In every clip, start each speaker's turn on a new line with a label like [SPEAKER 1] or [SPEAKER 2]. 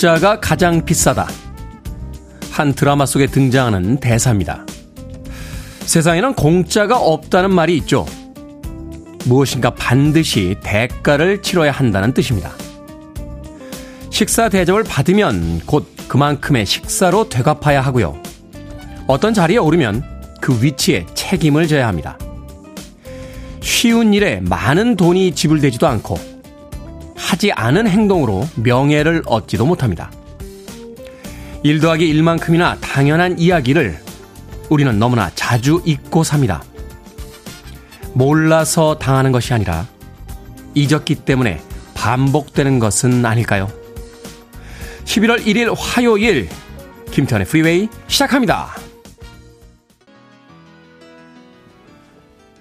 [SPEAKER 1] 공짜가 가장 비싸다. 한 드라마 속에 등장하는 대사입니다. 세상에는 공짜가 없다는 말이 있죠. 무엇인가 반드시 대가를 치러야 한다는 뜻입니다. 식사 대접을 받으면 곧 그만큼의 식사로 되갚아야 하고요. 어떤 자리에 오르면 그 위치에 책임을 져야 합니다. 쉬운 일에 많은 돈이 지불되지도 않고 하지 않은 행동으로 명예를 얻지도 못합니다. 일 더하기 일만큼이나 당연한 이야기를 우리는 너무나 자주 잊고 삽니다. 몰라서 당하는 것이 아니라 잊었기 때문에 반복되는 것은 아닐까요? 11월 1일 화요일 김태현의 프리웨이 시작합니다.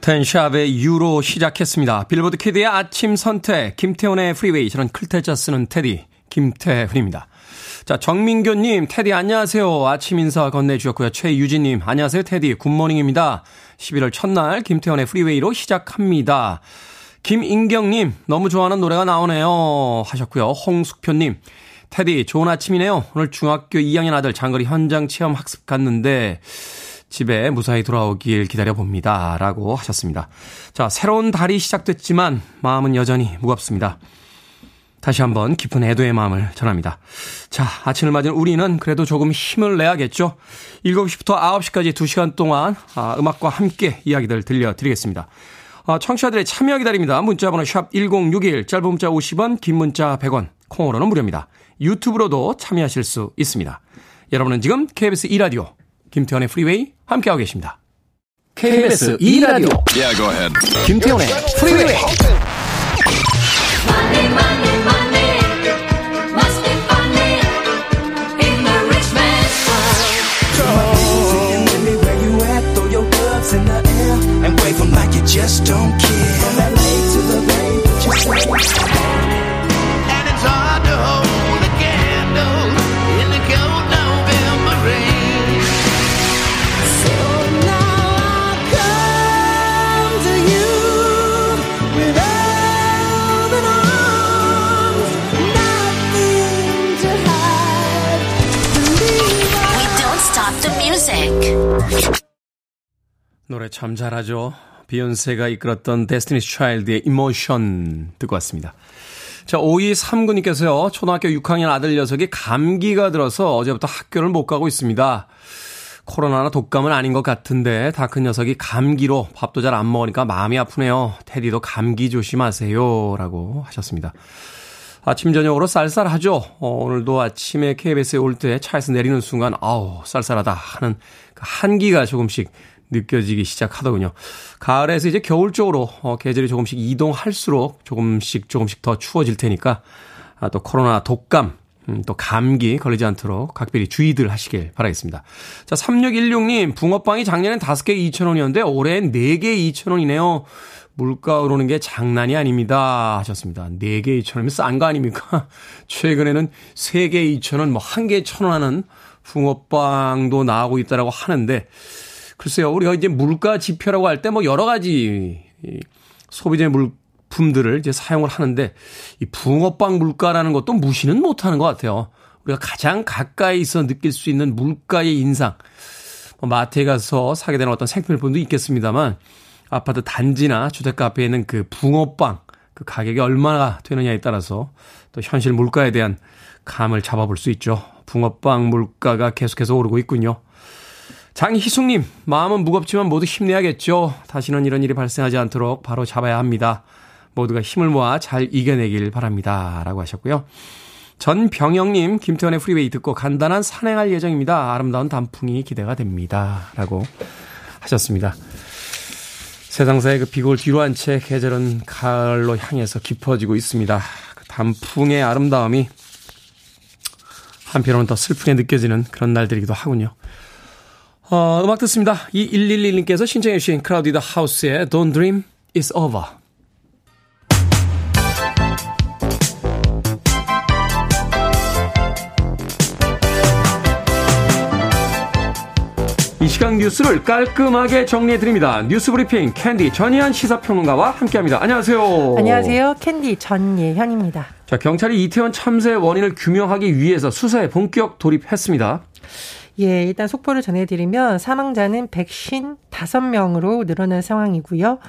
[SPEAKER 1] Ten Sharp의 You로 시작했습니다. 빌보드 kid의 아침 선택 김태훈의 Freeway 저는 클 태자 쓰는 테디 김태훈입니다. 자 정민교님 테디 안녕하세요. 아침 인사 건네주셨고요. 최유진님 안녕하세요 테디 good morning입니다. 11월 첫날 김태훈의 Freeway로 시작합니다. 김인경님 너무 좋아하는 노래가 나오네요 하셨고요. 홍숙표님 테디 좋은 아침이네요. 오늘 중학교 2학년 아들 장거리 현장 체험 학습 갔는데 집에 무사히 돌아오길 기다려봅니다. 라고 하셨습니다. 자, 새로운 달이 시작됐지만 마음은 여전히 무겁습니다. 다시 한번 깊은 애도의 마음을 전합니다. 자, 아침을 맞은 우리는 그래도 조금 힘을 내야겠죠? 7시부터 9시까지 2시간 동안 아, 음악과 함께 이야기들 들려드리겠습니다. 아, 청취자들의 참여 기다립니다. 문자번호 샵 1061, 짧은 문자 50원, 긴 문자 100원, 콩으로는 무료입니다. 유튜브로도 참여하실 수 있습니다. 여러분은 지금 KBS 2라디오 김태원의 프리웨이 함께하고 계십니다. KBS 2라디오 yeah, 프리웨이 wave them like you just don't care. From LA to the Bay, 노래 참 잘하죠. 비욘세가 이끌었던 데스티니스 차일드의 이모션 듣고 왔습니다. 자, 5239님께서요, 초등학교 6학년 아들 녀석이 감기가 들어서 어제부터 학교를 못 가고 있습니다. 코로나나 독감은 아닌 것 같은데, 다 큰 녀석이 감기로 밥도 잘 안 먹으니까 마음이 아프네요. 테디도 감기 조심하세요. 라고 하셨습니다. 아침, 저녁으로 쌀쌀하죠? 어, 오늘도 아침에 KBS에 올 때 차에서 내리는 순간, 아우, 쌀쌀하다 하는 그 한기가 조금씩 느껴지기 시작하더군요. 가을에서 이제 겨울 쪽으로 어, 계절이 조금씩 이동할수록 조금씩 조금씩 더 추워질 테니까 아, 또 코로나 독감 음, 또 감기 걸리지 않도록 각별히 주의들 하시길 바라겠습니다. 자, 3616님, 붕어빵이 작년엔 5개 2,000원이었는데 올해는 4개 2,000원이네요. 물가 오르는 게 장난이 아닙니다. 하셨습니다. 4개 2,000원이면 싼 거 아닙니까? 최근에는 3개 2,000원, 뭐 1개 1,000원 하는 붕어빵도 나오고 있다라고 하는데 글쎄요, 우리가 이제 물가 지표라고 할 때 뭐 여러 가지 소비재 물품들을 이제 사용을 하는데 이 붕어빵 물가라는 것도 무시는 못하는 것 같아요. 우리가 가장 가까이서 느낄 수 있는 물가의 인상. 뭐 마트에 가서 사게 되는 어떤 생필품도 있겠습니다만 아파트 단지나 주택가 앞에 있는 그 붕어빵 그 가격이 얼마나 되느냐에 따라서 또 현실 물가에 대한 감을 잡아볼 수 있죠. 붕어빵 물가가 계속해서 오르고 있군요. 장희숙님, 마음은 무겁지만 모두 힘내야겠죠. 다시는 이런 일이 발생하지 않도록 바로 잡아야 합니다. 모두가 힘을 모아 잘 이겨내길 바랍니다. 라고 하셨고요. 전병영님, 김태훈의 Freeway 듣고 간단한 산행할 예정입니다. 아름다운 단풍이 기대가 됩니다. 라고 하셨습니다. 세상사의 그 비골 뒤로 한 채 계절은 가을로 향해서 깊어지고 있습니다. 그 단풍의 아름다움이 한편으로는 더 슬프게 느껴지는 그런 날들이기도 하군요. 어, 음악 듣습니다. 2111님께서 신청해주신 크라우디드 하우스의 Don't Dream It's Over. 시각 뉴스를 깔끔하게 정리해드립니다. 뉴스 브리핑 캔디 전예현 시사평론가와 함께합니다. 안녕하세요.
[SPEAKER 2] 안녕하세요. 캔디 전예현입니다.
[SPEAKER 1] 자, 경찰이 이태원 참사의 원인을 규명하기 위해서 수사에 본격 돌입했습니다.
[SPEAKER 2] 예, 일단 속보를 전해드리면 사망자는 155명으로 늘어난 상황이고요.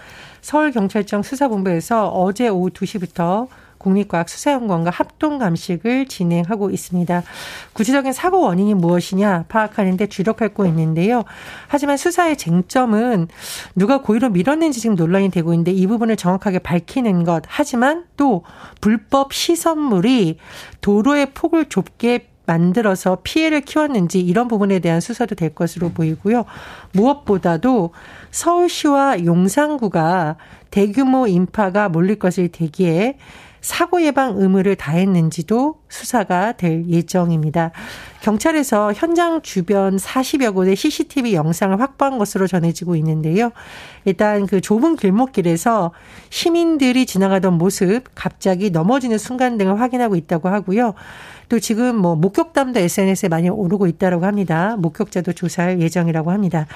[SPEAKER 2] 서울경찰청 수사본부에서 어제 오후 2시부터 국립과학수사연구원과 합동 감식을 진행하고 있습니다. 구체적인 사고 원인이 무엇이냐 파악하는데 주력하고 있는데요. 하지만 수사의 쟁점은 누가 고의로 밀었는지 지금 논란이 되고 있는데 이 부분을 정확하게 밝히는 것. 하지만 또 불법 시선물이 도로의 폭을 좁게 만들어서 피해를 키웠는지 이런 부분에 대한 수사도 될 것으로 보이고요. 무엇보다도 서울시와 용산구가 대규모 인파가 몰릴 것을 대기해 사고 예방 의무를 다했는지도 수사가 될 예정입니다. 경찰에서 현장 주변 40여 곳의 CCTV 영상을 확보한 것으로 전해지고 있는데요. 일단 그 좁은 길목길에서 시민들이 지나가던 모습, 갑자기 넘어지는 순간 등을 확인하고 있다고 하고요. 또 지금 뭐 목격담도 SNS에 많이 오르고 있다고 합니다. 목격자도 조사할 예정이라고 합니다.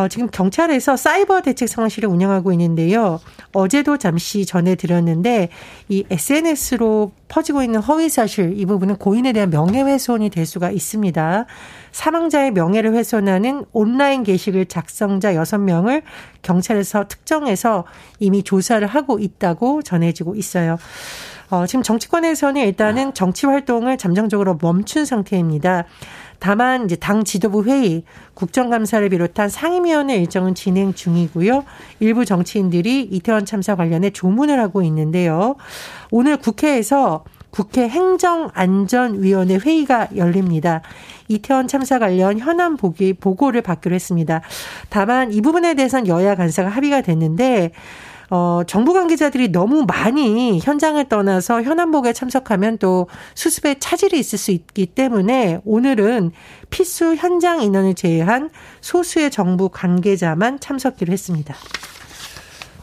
[SPEAKER 2] 어, 지금 경찰에서 사이버 대책 상황실을 운영하고 있는데요. 어제도 잠시 전해드렸는데 이 SNS로 퍼지고 있는 허위 사실 이 부분은 고인에 대한 명예훼손이 될 수가 있습니다. 사망자의 명예를 훼손하는 온라인 게시글 작성자 6명을 경찰에서 특정해서 이미 조사를 하고 있다고 전해지고 있어요. 어, 지금 정치권에서는 일단은 정치 활동을 잠정적으로 멈춘 상태입니다. 다만 이제 당 지도부 회의, 국정감사를 비롯한 상임위원회 일정은 진행 중이고요. 일부 정치인들이 이태원 참사 관련해 조문을 하고 있는데요. 오늘 국회에서 국회 행정안전위원회 회의가 열립니다. 이태원 참사 관련 현안 보기 보고를 받기로 했습니다. 다만 이 부분에 대해서는 여야 간사가 합의가 됐는데 어, 정부 관계자들이 너무 많이 현장을 떠나서 현안복에 참석하면 또 수습에 차질이 있을 수 있기 때문에 오늘은 필수 현장 인원을 제외한 소수의 정부 관계자만 참석기로 했습니다.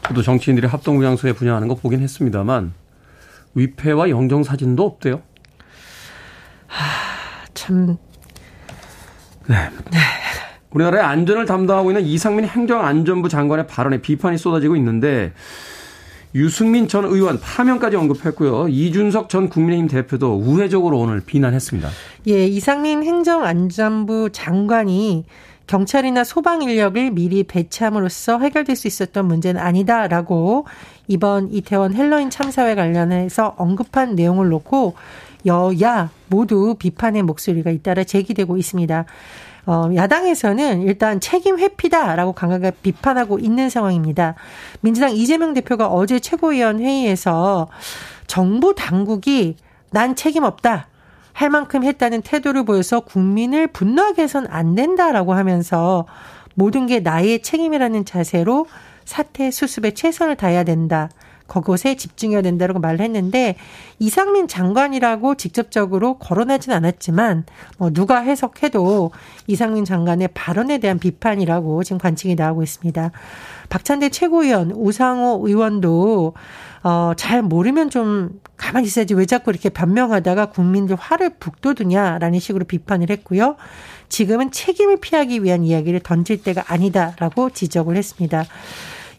[SPEAKER 1] 저도 정치인들이 합동무장소에 분양하는 거 보긴 했습니다만 위패와 영정 사진도 없대요.
[SPEAKER 2] 하, 참.
[SPEAKER 1] 네. 네. 우리나라의 안전을 담당하고 있는 이상민 행정안전부 장관의 발언에 비판이 쏟아지고 있는데 유승민 전 의원 파면까지 언급했고요. 이준석 전 국민의힘 대표도 우회적으로 오늘 비난했습니다.
[SPEAKER 2] 예, 이상민 행정안전부 장관이 경찰이나 소방 인력을 미리 배치함으로써 해결될 수 있었던 문제는 아니다라고 이번 이태원 헬로윈 참사와 관련해서 언급한 내용을 놓고 여야 모두 비판의 목소리가 잇따라 제기되고 있습니다. 어, 야당에서는 일단 책임 회피다라고 강하게 비판하고 있는 상황입니다. 민주당 이재명 대표가 어제 최고위원 회의에서 정부 당국이 난 책임 없다. 할 만큼 했다는 태도를 보여서 국민을 분노하게 해선 안 된다라고 하면서 모든 게 나의 책임이라는 자세로 사태 수습에 최선을 다해야 된다. 그곳에 집중해야 된다고 말을 했는데 이상민 장관이라고 직접적으로 거론하진 않았지만 뭐 누가 해석해도 이상민 장관의 발언에 대한 비판이라고 지금 관측이 나오고 있습니다. 박찬대 최고위원, 우상호 의원도 어, 잘 모르면 좀 가만히 있어야지 왜 자꾸 이렇게 변명하다가 국민들 화를 북돋우냐라는 식으로 비판을 했고요. 지금은 책임을 피하기 위한 이야기를 던질 때가 아니다라고 지적을 했습니다.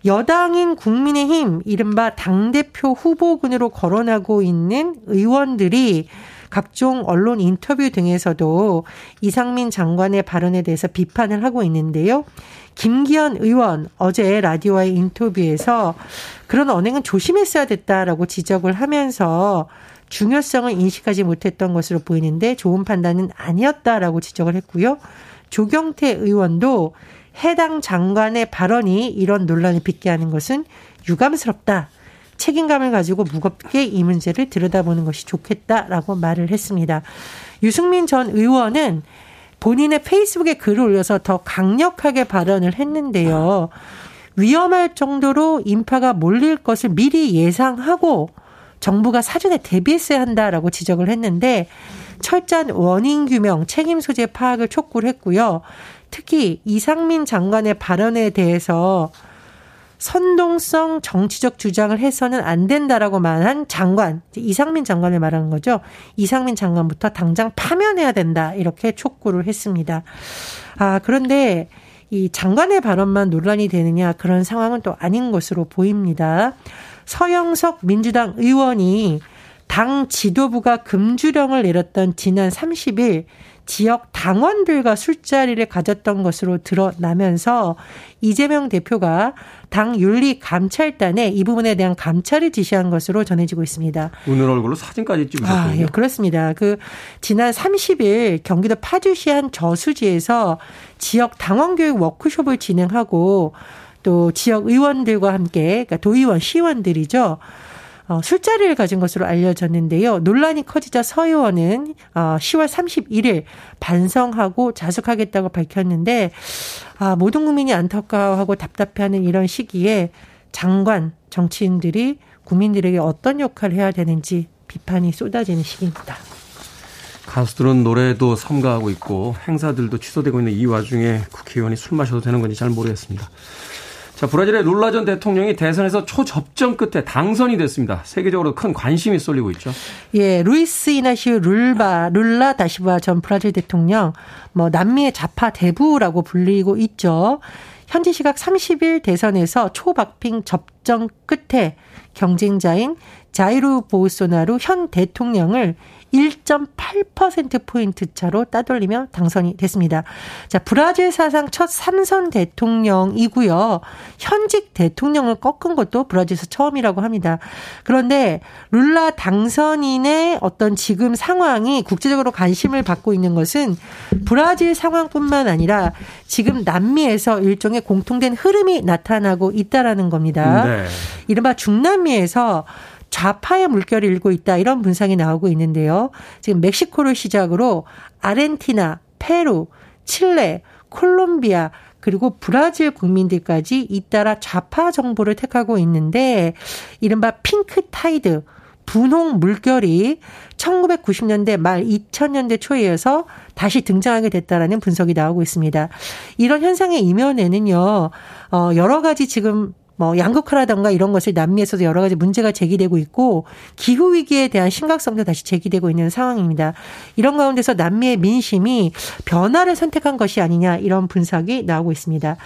[SPEAKER 2] 여당인 국민의힘 이른바 당대표 후보군으로 거론하고 있는 의원들이 각종 언론 인터뷰 등에서도 이상민 장관의 발언에 대해서 비판을 하고 있는데요. 김기현 의원 어제 라디오와의 인터뷰에서 그런 언행은 조심했어야 됐다라고 지적을 하면서 중요성을 인식하지 못했던 것으로 보이는데 좋은 판단은 아니었다라고 지적을 했고요. 조경태 의원도 해당 장관의 발언이 이런 논란을 빚게 하는 것은 유감스럽다. 책임감을 가지고 무겁게 이 문제를 들여다보는 것이 좋겠다라고 말을 했습니다. 유승민 전 의원은 본인의 페이스북에 글을 올려서 더 강력하게 발언을 했는데요. 위험할 정도로 인파가 몰릴 것을 미리 예상하고 정부가 사전에 대비했어야 한다라고 지적을 했는데 철저한 원인 규명, 책임 소재 파악을 촉구를 했고요. 특히 이상민 장관의 발언에 대해서 선동성 정치적 주장을 해서는 안 된다라고 말한 장관, 이상민 장관을 말하는 거죠. 이상민 장관부터 당장 파면해야 된다. 이렇게 촉구를 했습니다. 아, 그런데 이 장관의 발언만 논란이 되느냐 그런 상황은 또 아닌 것으로 보입니다. 서영석 민주당 의원이 당 지도부가 금주령을 내렸던 지난 30일 지역 당원들과 술자리를 가졌던 것으로 드러나면서 이재명 대표가 당 윤리 감찰단에 이 부분에 대한 감찰을 지시한 것으로 전해지고 있습니다.
[SPEAKER 1] 오늘 얼굴로 사진까지 찍으셨군요.
[SPEAKER 2] 아, 예, 그렇습니다. 그 지난 30일 경기도 파주시 한 저수지에서 지역 당원 교육 워크숍을 진행하고 또 지역 의원들과 함께 그러니까 도의원 시의원들이죠. 어, 술자리를 가진 것으로 알려졌는데요. 논란이 커지자 서 의원은 어, 10월 31일 반성하고 자숙하겠다고 밝혔는데 아, 모든 국민이 안타까워하고 답답해하는 이런 시기에 장관 정치인들이 국민들에게 어떤 역할을 해야 되는지 비판이 쏟아지는 시기입니다.
[SPEAKER 1] 가수들은 노래도 삼가하고 있고 행사들도 취소되고 있는 이 와중에 국회의원이 술 마셔도 되는 건지 잘 모르겠습니다. 자, 브라질의 룰라 전 대통령이 대선에서 초접전 끝에 당선이 됐습니다. 세계적으로 큰 관심이 쏠리고 있죠.
[SPEAKER 2] 예, 루이스 이나시우 룰바, 룰라 다시바 전 브라질 대통령, 뭐, 남미의 좌파 대부라고 불리고 있죠. 현지 시각 30일 대선에서 초박빙 접전 끝에 경쟁자인 자이루 보우소나루 현 대통령을 1.8%포인트 차로 따돌리며 당선이 됐습니다. 자, 브라질 사상 첫 삼선 대통령이고요. 현직 대통령을 꺾은 것도 브라질에서 처음이라고 합니다. 그런데 룰라 당선인의 어떤 지금 상황이 국제적으로 관심을 받고 있는 것은 브라질 상황뿐만 아니라 지금 남미에서 일종의 공통된 흐름이 나타나고 있다라는 겁니다. 네. 이른바 중남미에서 좌파의 물결이 일고 있다 이런 분석이 나오고 있는데요. 지금 멕시코를 시작으로 아르헨티나, 페루, 칠레, 콜롬비아 그리고 브라질 국민들까지 잇따라 좌파 정부를 택하고 있는데 이른바 pink tide 분홍 물결이 1990년대 말 2000년대 초에 서 다시 등장하게 됐다라는 분석이 나오고 있습니다. 이런 현상의 이면에는요, 어, 여러 가지 지금 뭐 양극화라던가 이런 것을 남미에서도 여러 가지 문제가 제기되고 있고 기후 위기에 대한 심각성도 다시 제기되고 있는 상황입니다. 이런 가운데서 남미의 민심이 변화를 선택한 것이 아니냐 이런 분석이 나오고 있습니다.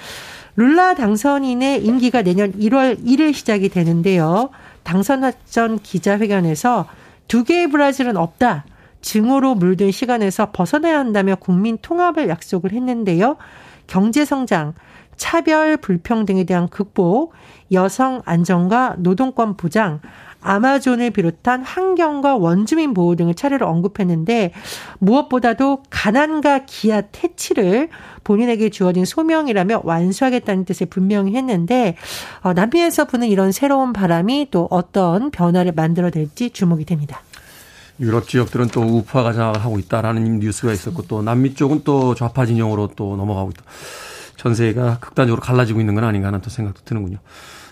[SPEAKER 2] 룰라 당선인의 임기가 내년 1월 1일 시작이 되는데요. 당선 전 기자회견에서 두 개의 브라질은 없다. 증오로 물든 시간에서 벗어나야 한다며 국민 통합을 약속을 했는데요. 경제 성장, 차별 불평등에 대한 극복, 여성 안전과 노동권 보장, 아마존을 비롯한 환경과 원주민 보호 등을 차례로 언급했는데 무엇보다도 가난과 기아 퇴치를 본인에게 주어진 소명이라며 완수하겠다는 뜻을 분명히 했는데 어, 남미에서 부는 이런 새로운 바람이 또 어떤 변화를 만들어낼지 주목이 됩니다.
[SPEAKER 1] 유럽 지역들은 또 우파가 장악을 하고 있다라는 뉴스가 있었고 또 남미 쪽은 또 좌파 진영으로 또 넘어가고 있다. 전세가 극단적으로 갈라지고 있는 건 아닌가 하는 또 생각도 드는군요.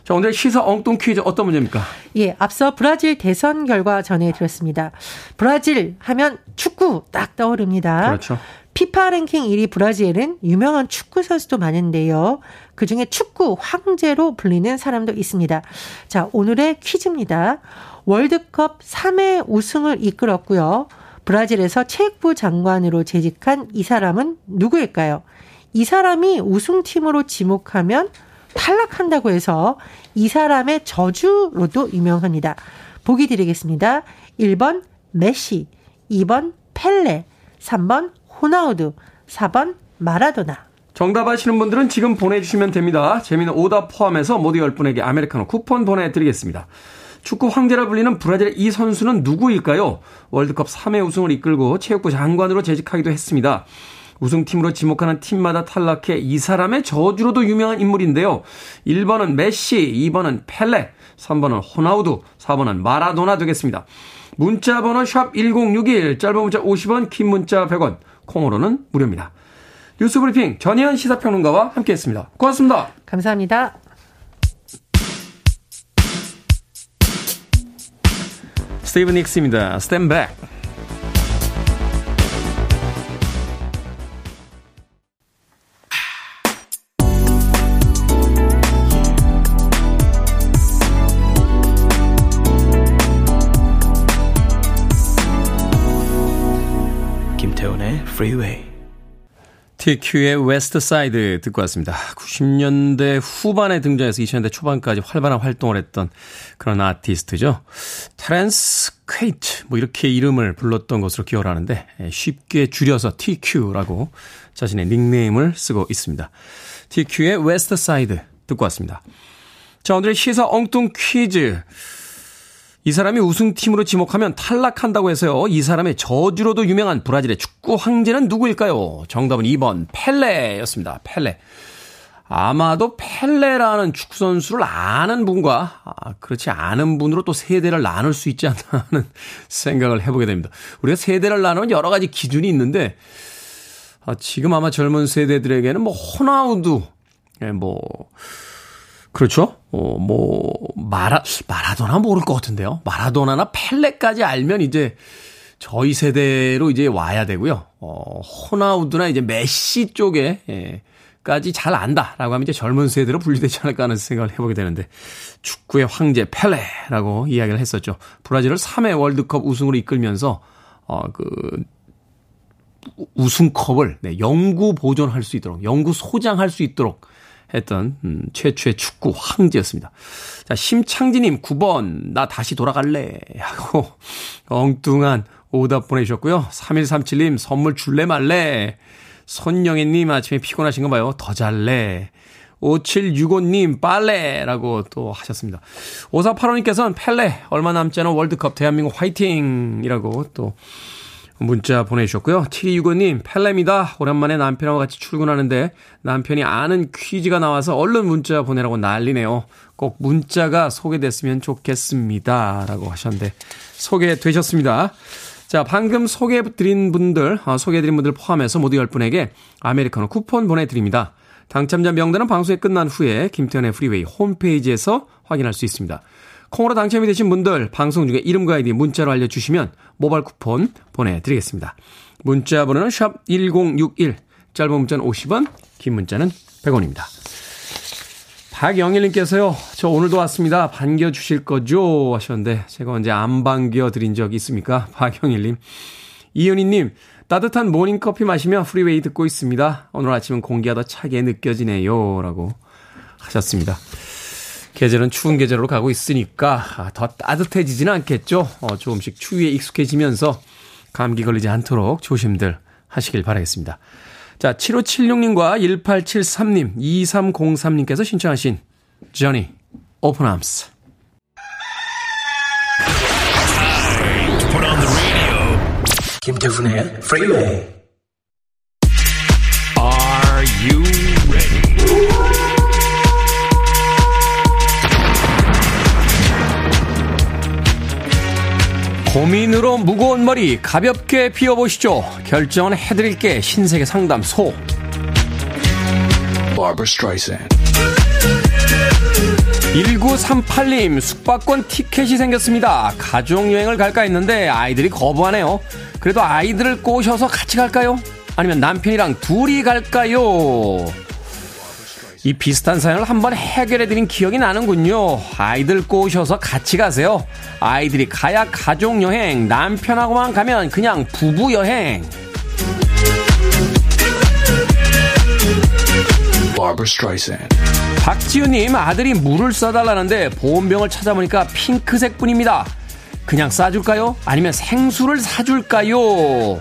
[SPEAKER 1] 자, 오늘 시사 엉뚱 퀴즈 어떤 문제입니까?
[SPEAKER 2] 예, 앞서 브라질 대선 결과 전해드렸습니다. 브라질 하면 축구 딱 떠오릅니다.
[SPEAKER 1] 그렇죠.
[SPEAKER 2] 피파 랭킹 1위 브라질은 유명한 축구 선수도 많은데요. 그 중에 축구 황제로 불리는 사람도 있습니다. 자, 오늘의 퀴즈입니다. 월드컵 3회 우승을 이끌었고요. 브라질에서 체육부 장관으로 재직한 이 사람은 누구일까요? 이 사람이 우승팀으로 지목하면 탈락한다고 해서 이 사람의 저주로도 유명합니다. 보기 드리겠습니다. 1번 메시, 2번 펠레, 3번 호나우두, 4번 마라도나.
[SPEAKER 1] 정답 아시는 분들은 지금 보내주시면 됩니다. 재미는 오답 포함해서 모두 10분에게 아메리카노 쿠폰 보내드리겠습니다. 축구 황제라 불리는 브라질의 이 선수는 누구일까요? 월드컵 3회 우승을 이끌고 체육부 장관으로 재직하기도 했습니다. 우승팀으로 지목하는 팀마다 탈락해 이 사람의 저주로도 유명한 인물인데요. 1번은 메시, 2번은 펠레, 3번은 호나우두, 4번은 마라도나 되겠습니다. 문자 번호 샵 1061, 짧은 문자 50원, 긴 문자 100원, 콩으로는 무료입니다. 뉴스 브리핑 전혜연 시사평론가와 함께했습니다. 고맙습니다.
[SPEAKER 2] 감사합니다.
[SPEAKER 1] 스티븐 닉스입니다. 스탠백.
[SPEAKER 3] Freeway.
[SPEAKER 1] TQ의 Westside 듣고 왔습니다. 90년대 후반에 등장해서 2000년대 초반까지 활발한 활동을 했던 그런 아티스트죠. 테런스 퀘이츠 뭐 이렇게 이름을 불렀던 것으로 기억을 하는데 예, 쉽게 줄여서 TQ라고 자신의 닉네임을 쓰고 있습니다. TQ의 Westside 듣고 왔습니다. 자, 오늘의 시사 엉뚱 퀴즈. 이 사람이 우승팀으로 지목하면 탈락한다고 해서요. 이 사람의 저주로도 유명한 브라질의 축구 황제는 누구일까요? 정답은 2번 펠레였습니다. 펠레. 아마도 펠레라는 축구 선수를 아는 분과 아, 그렇지 않은 분으로 또 세대를 나눌 수 있지 않나 하는 생각을 해보게 됩니다. 우리가 세대를 나누면 여러 가지 기준이 있는데 아, 지금 아마 젊은 세대들에게는 뭐 호나우두, 예, 뭐 그렇죠? 어, 뭐, 마라, 마라도나 모를 것 같은데요. 마라도나나 펠레까지 알면 이제 저희 세대로 이제 와야 되고요. 어, 호나우드나 이제 메시 쪽에, 예, 까지 잘 안다라고 하면 이제 젊은 세대로 분류되지 않을까 하는 생각을 해보게 되는데 축구의 황제 펠레라고 이야기를 했었죠. 브라질을 3회 월드컵 우승으로 이끌면서 어 그 우승컵을 네, 영구 보존할 수 있도록 영구 소장할 수 있도록 했던 음, 최초의 축구 황제였습니다. 자, 심창진님 9번 나 다시 돌아갈래 하고 엉뚱한 오답 보내주셨고요. 3137님 선물 줄래 말래 손영애님 아침에 피곤하신 거 봐요. 더 잘래 5765님 빨래라고 또 하셨습니다. 5485님께서는 펠레 얼마 남지 않은 월드컵 대한민국 화이팅이라고 또 문자 보내주셨고요. 7265님, 펠레입니다. 오랜만에 남편하고 같이 출근하는데 남편이 아는 퀴즈가 나와서 얼른 문자 보내라고 난리네요. 꼭 문자가 소개됐으면 좋겠습니다. 라고 하셨는데 소개되셨습니다. 자, 방금 소개해드린 분들, 어, 소개해드린 분들 포함해서 모두 10분에게 아메리카노 쿠폰 보내드립니다. 당첨자 명단은 방송이 끝난 후에 김태훈의 Freeway 홈페이지에서 확인할 수 있습니다. 콩으로 당첨이 되신 분들 방송 중에 이름과 아이디 문자로 알려주시면 모바일 쿠폰 보내드리겠습니다. 문자 번호는 샵 1061, 짧은 문자는 50원, 긴 문자는 100원입니다. 박영일님께서요, 저 오늘도 왔습니다. 반겨주실 거죠? 하셨는데, 제가 언제 안 반겨드린 적 있습니까? 박영일님. 이은희님, 따뜻한 모닝커피 마시며 프리웨이 듣고 있습니다. 오늘 아침은 공기가 더 차게 느껴지네요. 라고 하셨습니다. 계절은 추운 계절로 가고 있으니까 아, 더 따뜻해지지는 않겠죠. 어, 조금씩 추위에 익숙해지면서 감기 걸리지 않도록 조심들 하시길 바라겠습니다. 자, 7576님과 1873님, 2303님께서 신청하신 Johnny Open Arms.
[SPEAKER 3] 김태훈의 Freeway.
[SPEAKER 1] Are you 고민으로 무거운 머리 가볍게 비워보시죠. 결정은 해드릴게 신세계 상담소.
[SPEAKER 3] Barbara Streisand.
[SPEAKER 1] 1938님 숙박권 티켓이 생겼습니다. 가족여행을 갈까 했는데 아이들이 거부하네요. 그래도 아이들을 꼬셔서 같이 갈까요? 아니면 남편이랑 둘이 갈까요? 이 비슷한 사연을 한번 해결해드린 기억이 나는군요. 아이들 꼬셔서 같이 가세요. 아이들이 가야 가족여행, 남편하고만 가면 그냥 부부여행. 박지우님 아들이 물을 싸달라는데 보온병을 찾아보니까 핑크색 뿐입니다. 그냥 싸줄까요? 아니면 생수를 사줄까요?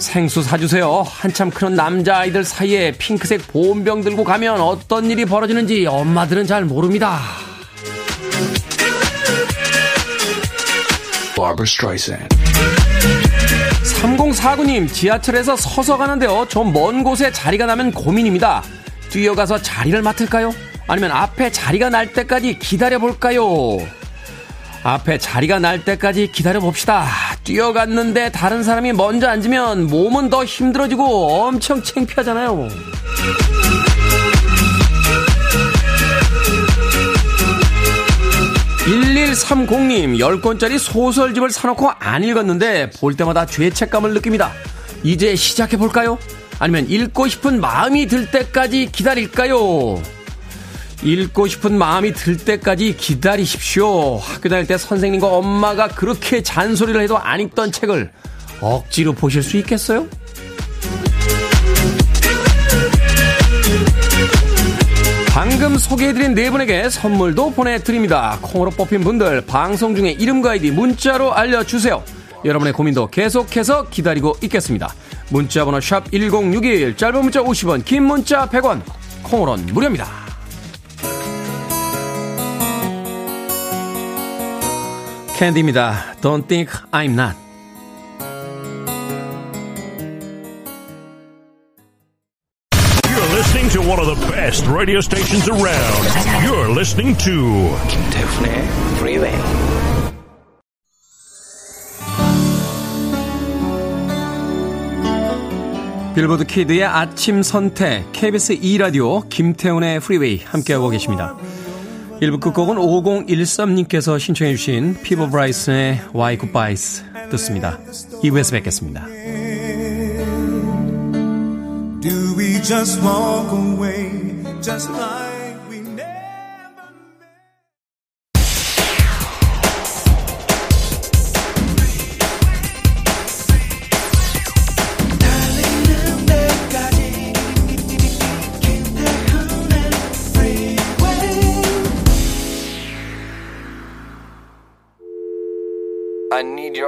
[SPEAKER 1] 생수 사주세요. 한참 그런 남자아이들 사이에 핑크색 보온병 들고 가면 어떤 일이 벌어지는지 엄마들은 잘 모릅니다.
[SPEAKER 3] Barbara Streisand.
[SPEAKER 1] 3049님, 지하철에서 서서 가는데요. 좀먼 곳에 자리가 나면 고민입니다. 뛰어가서 자리를 맡을까요? 아니면 앞에 자리가 날 때까지 기다려볼까요? 앞에 자리가 날 때까지 기다려봅시다. 뛰어갔는데 다른 사람이 먼저 앉으면 몸은 더 힘들어지고 엄청 창피하잖아요. 1130님, 10권짜리 소설집을 사놓고 안 읽었는데 볼 때마다 죄책감을 느낍니다. 이제 시작해볼까요? 아니면 읽고 싶은 마음이 들 때까지 기다릴까요? 읽고 싶은 마음이 들 때까지 기다리십시오. 학교 다닐 때 선생님과 엄마가 그렇게 잔소리를 해도 안 읽던 책을 억지로 보실 수 있겠어요? 방금 소개해드린 네 분에게 선물도 보내드립니다. 콩으로 뽑힌 분들 방송 중에 이름과 아이디 문자로 알려주세요. 여러분의 고민도 계속해서 기다리고 있겠습니다. 문자번호 샵 1061, 짧은 문자 50원, 긴 문자 100원, 콩으로는 무료입니다. 캔디입니다. Don't think I'm not.
[SPEAKER 4] You're listening to one of the best radio stations around. You're listening to
[SPEAKER 3] 김태훈의 Freeway.
[SPEAKER 1] 빌보드 kid의 아침 선택 KBS 2 라디오 김태훈의 Freeway 함께하고 계십니다. 1부 끝곡은 5013님께서 신청해 주신 피보 브라이슨의 Why Goodbye 듣습니다. 2부에서 뵙겠습니다.
[SPEAKER 5] Do we just walk away just like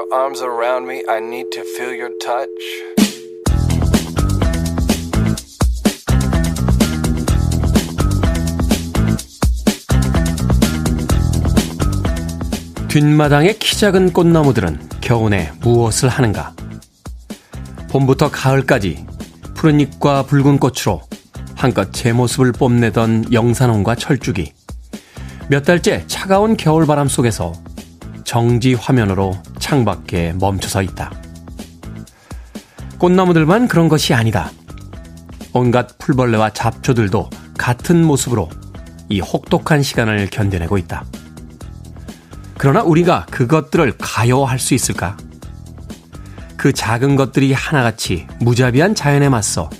[SPEAKER 6] your arms around me. I need to feel your touch.
[SPEAKER 1] 뒷마당의 키 작은 꽃나무들은 겨우내 무엇을 하는가? 봄부터 가을까지 푸른 잎과 붉은 꽃으로 한껏 제 모습을 뽐내던 영산홍과 철쭉이 몇 달째 차가운 겨울바람 속에서 정지 화면으로 창밖에 멈춰서 있다. 꽃나무들만 그런 것이 아니다. 온갖 풀벌레와 잡초들도 같은 모습으로 이 혹독한 시간을 견뎌내고 있다. 그러나 우리가 그것들을 가요할 수 있을까? 그 작은 것들이 하나같이 무자비한 자연에 맞서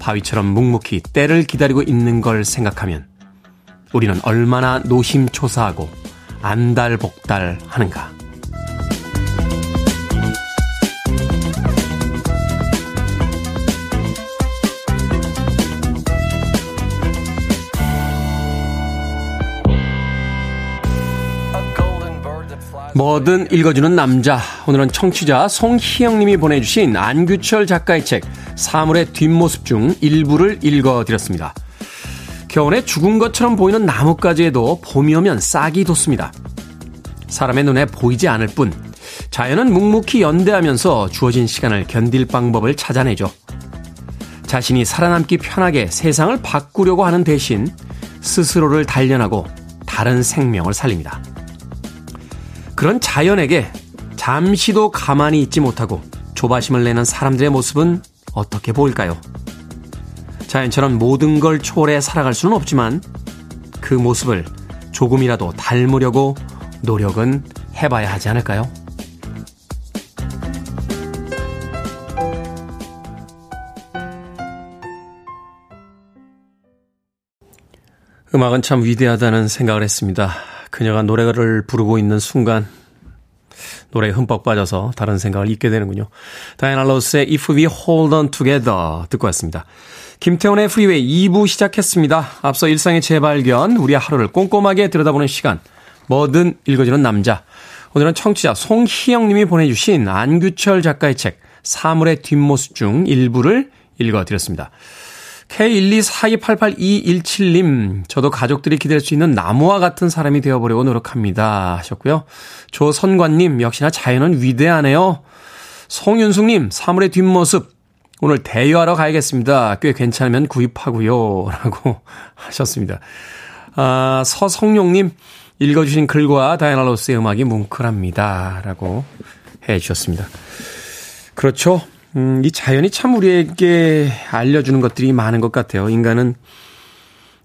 [SPEAKER 1] 바위처럼 묵묵히 때를 기다리고 있는 걸 생각하면 우리는 얼마나 노심초사하고 안달복달 하는가. 뭐든 읽어주는 남자. 오늘은 청취자 송희영님이 보내주신 안규철 작가의 책 사물의 뒷모습 중 일부를 읽어드렸습니다. 겨울에 죽은 것처럼 보이는 나뭇가지에도 봄이 오면 싹이 돋습니다. 사람의 눈에 보이지 않을 뿐 자연은 묵묵히 연대하면서 주어진 시간을 견딜 방법을 찾아내죠. 자신이 살아남기 편하게 세상을 바꾸려고 하는 대신 스스로를 단련하고 다른 생명을 살립니다. 그런 자연에게 잠시도 가만히 있지 못하고 조바심을 내는 사람들의 모습은 어떻게 보일까요? 자연처럼 모든 걸 초월해 살아갈 수는 없지만 그 모습을 조금이라도 닮으려고 노력은 해봐야 하지 않을까요? 음악은 참 위대하다는 생각을 했습니다. 그녀가 노래를 부르고 있는 순간 노래에 흠뻑 빠져서 다른 생각을 잊게 되는군요. 다이애나 로스의 If We Hold On Together 듣고 왔습니다. 김태훈의 Freeway 2부 시작했습니다. 앞서 일상의 재발견, 우리의 하루를 꼼꼼하게 들여다보는 시간, 뭐든 읽어주는 남자. 오늘은 청취자 송희영 님이 보내주신 안규철 작가의 책, 사물의 뒷모습 중 일부를 읽어드렸습니다. K124288217님, 저도 가족들이 기댈 수 있는 나무와 같은 사람이 되어보려고 노력합니다. 하셨고요. 조선관님, 역시나 자연은 위대하네요. 송윤숙님, 사물의 뒷모습, 오늘 대여하러 가야겠습니다. 꽤 괜찮으면 구입하고요. 라고 하셨습니다. 아, 서성용님, 읽어주신 글과 다이나 로스의 음악이 뭉클합니다. 라고 해 주셨습니다. 그렇죠. 음, 이 자연이 참 우리에게 알려주는 것들이 많은 것 같아요. 인간은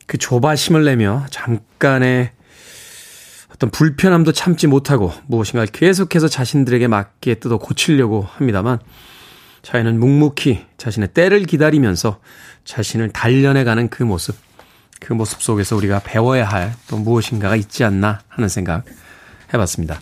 [SPEAKER 1] 그 조바심을 내며 잠깐의 어떤 불편함도 참지 못하고 무엇인가 계속해서 자신들에게 맞게 뜯어 고치려고 합니다만 자연은 묵묵히 자신의 때를 기다리면서 자신을 단련해가는 그 모습, 그 모습 속에서 우리가 배워야 할 또 무엇인가가 있지 않나 하는 생각 해봤습니다.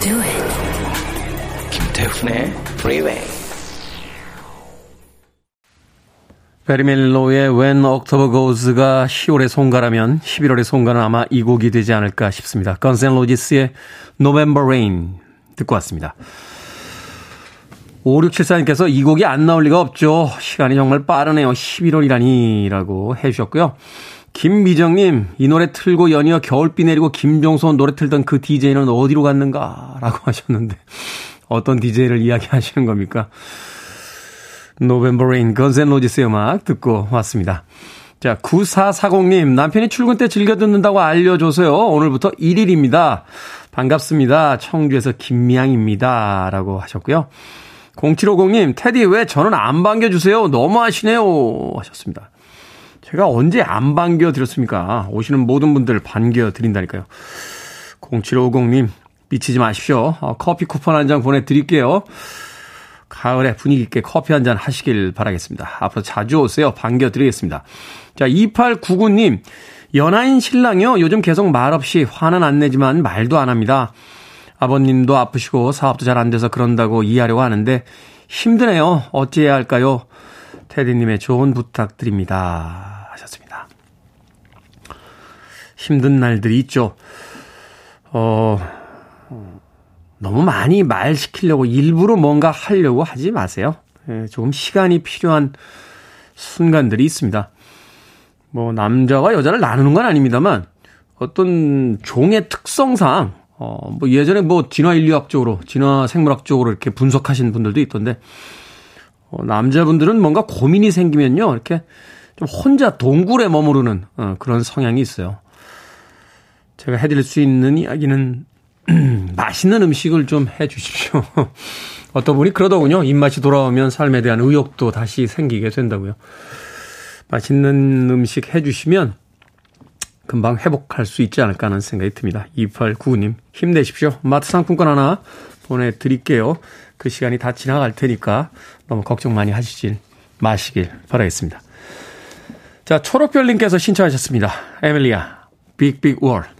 [SPEAKER 7] Do it.
[SPEAKER 6] 김태훈의 Freeway.
[SPEAKER 1] 베리멜로의 When October Goes가 10월의 송가라면 11월의 송가는 아마 이 곡이 되지 않을까 싶습니다. 건센 로지스의 November Rain 듣고 왔습니다. 5674님께서 이 곡이 안 나올 리가 없죠. 시간이 정말 빠르네요. 11월이라니 라고 해주셨고요. 김미정님, 이 노래 틀고 연이어 겨울비 내리고 김종선 노래 틀던 그 DJ는 어디로 갔는가? 라고 하셨는데, 어떤 DJ를 이야기하시는 겁니까? November Rain, Guns N' Roses의 음악 듣고 왔습니다. 자, 9440님, 남편이 출근 때 즐겨 듣는다고 알려줘서요. 오늘부터 1일입니다. 반갑습니다. 청주에서 김미양입니다. 라고 하셨고요. 0750님, 테디 왜 저는 안 반겨주세요? 너무 하시네요. 하셨습니다. 제가 언제 안 반겨드렸습니까? 오시는 모든 분들 반겨드린다니까요. 0750님, 미치지 마십시오. 어, 커피 쿠폰 한 장 보내드릴게요. 가을에 분위기 있게 커피 한 잔 하시길 바라겠습니다. 앞으로 자주 오세요. 반겨드리겠습니다. 자, 2899님, 연하인 신랑이요. 요즘 계속 말없이 화는 안 내지만 말도 안 합니다. 아버님도 아프시고 사업도 잘 안 돼서 그런다고 이해하려고 하는데 힘드네요. 어찌해야 할까요? 테디님의 좋은 부탁드립니다. 힘든 날들이 있죠. 어, 너무 많이 말 시키려고 일부러 뭔가 하려고 하지 마세요. 예, 조금 시간이 필요한 순간들이 있습니다. 뭐, 남자와 여자를 나누는 건 아닙니다만, 어떤 종의 특성상, 어, 뭐 예전에 뭐 진화 인류학 적으로, 진화 생물학 적으로 이렇게 분석하신 분들도 있던데, 어, 남자분들은 뭔가 고민이 생기면요, 이렇게 좀 혼자 동굴에 머무르는 어, 그런 성향이 있어요. 제가 해드릴 수 있는 이야기는 맛있는 음식을 좀 해 주십시오. 어떤 분이 그러더군요. 입맛이 돌아오면 삶에 대한 의욕도 다시 생기게 된다고요. 맛있는 음식 해 주시면 금방 회복할 수 있지 않을까 하는 생각이 듭니다. 2899님 힘내십시오. 마트 상품권 하나 보내드릴게요. 그 시간이 다 지나갈 테니까 너무 걱정 많이 하시질 마시길 바라겠습니다. 자, 초록별님께서 신청하셨습니다. 에밀리아, 빅빅 월.